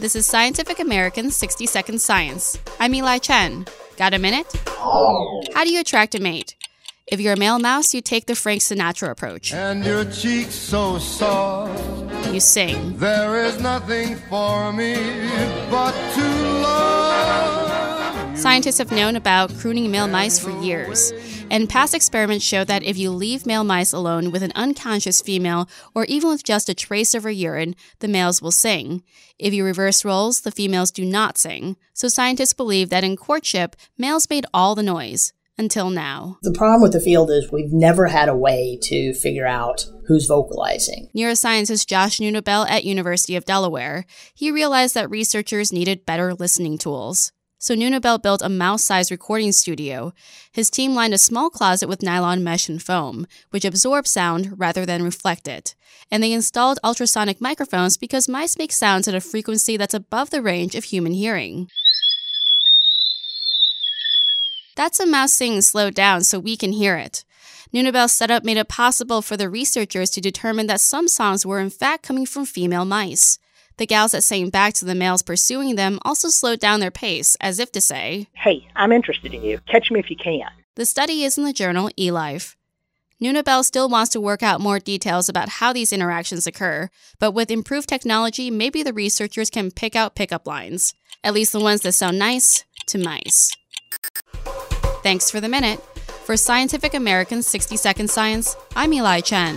This is Scientific American's 60 Second Science. I'm Eli Chen. Got a minute? How do you attract a mate? If you're a male mouse, you take the Frank Sinatra approach. And your cheeks so soft. You sing. There is nothing for me but to love. Scientists have known about crooning male mice for years. And past experiments show that if you leave male mice alone with an unconscious female, or even with just a trace of her urine, the males will sing. If you reverse roles, the females do not sing. So scientists believe that in courtship, males made all the noise. Until now. The problem with the field is we've never had a way to figure out who's vocalizing. Neuroscientist Josh Neunuebel at University of Delaware. He realized that researchers needed better listening tools. So Neunuebel built a mouse-sized recording studio. His team lined a small closet with nylon mesh and foam, which absorb sound rather than reflect it. And they installed ultrasonic microphones because mice make sounds at a frequency that's above the range of human hearing. That's a mouse singing slowed down so we can hear it. Neunuebel's setup made it possible for the researchers to determine that some songs were in fact coming from female mice. The gals that sang back to the males pursuing them also slowed down their pace, as if to say, Hey, I'm interested in you. Catch me if you can. The study is in the journal eLife. Neunuebel still wants to work out more details about how these interactions occur, but with improved technology, maybe the researchers can pick out pickup lines, at least the ones that sound nice to mice. Thanks for the minute. For Scientific American's 60 Second Science, I'm Eli Chen.